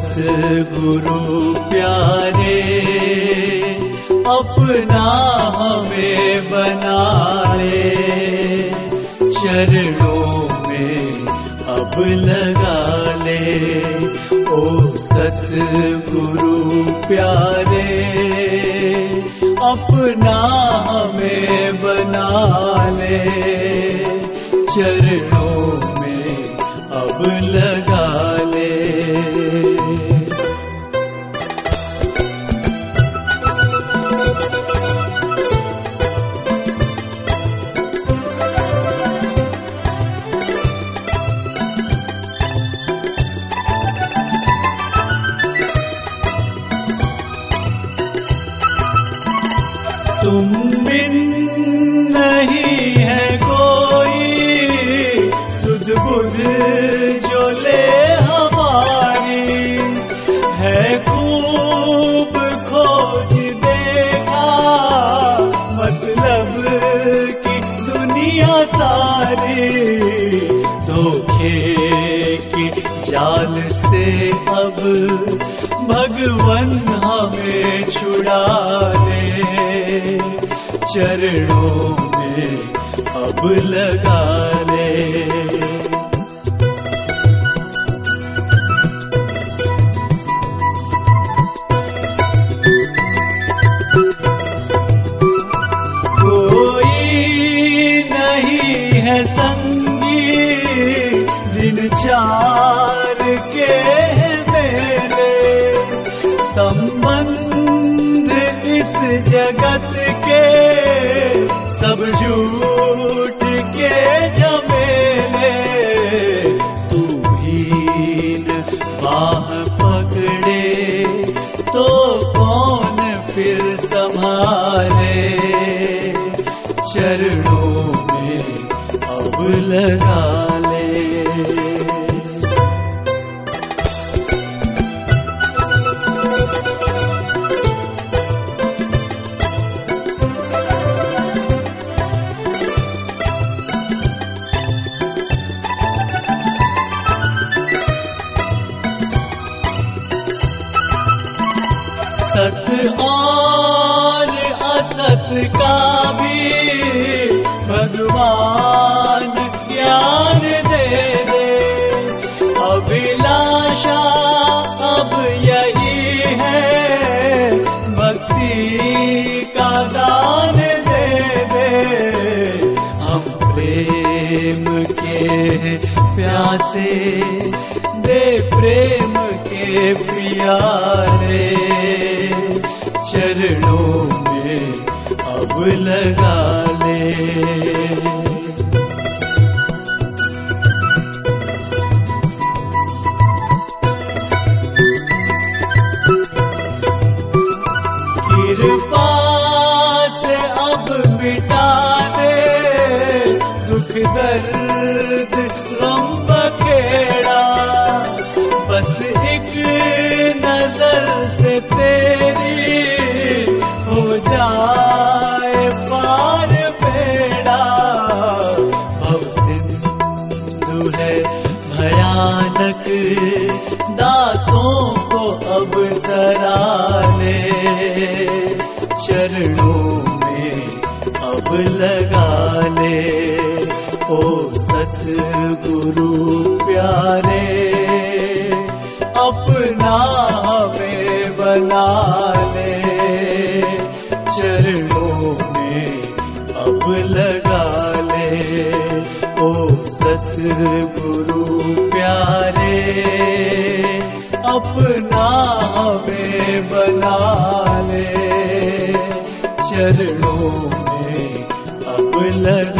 सतगुरु प्यारे अपना हमें बना ले चरणों में अब लगा ले ओ सतगुरु प्यारे अपना हमें बना ले। चरणों तुम बिन नहीं है कोई सुध बुध जो ले हमारी है खूब खोज देखा मतलब की दुनिया सारी धोखे की जाल से अब भगवन हमें छुड़ा ले चरणों में अब लगा ले। जगत के सब झूठ के झमेले तू ही न बाह पकड़े तो कौन फिर संभाले? चरणों में अब लगा ले। सत और असत का भी भगवान ज्ञान दे दे। अभिलाषा अब यही है, भक्ति का दान दे दे। हम प्रेम के प्यासे अब लगा दासों को अब तरा ले चरणों में अब लगा ले ओ सतगुरु प्यारे, अपना हमें बना ले चरणों में अब लगा ले ओ सतगुरु प्यारे। अपना हमें बना ले। चरणों में अब लगा